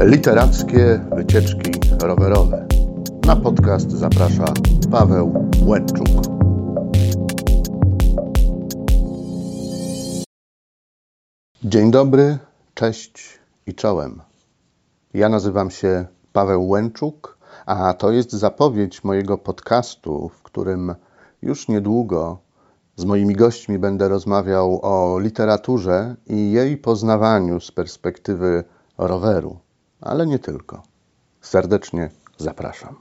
Literackie wycieczki rowerowe. Na podcast zaprasza Paweł Łęczuk. Dzień dobry, cześć i czołem. Ja nazywam się Paweł Łęczuk, a to jest zapowiedź mojego podcastu, w którym już niedługo z moimi gośćmi będę rozmawiał o literaturze i jej poznawaniu z perspektywy roweru, ale nie tylko. Serdecznie zapraszam.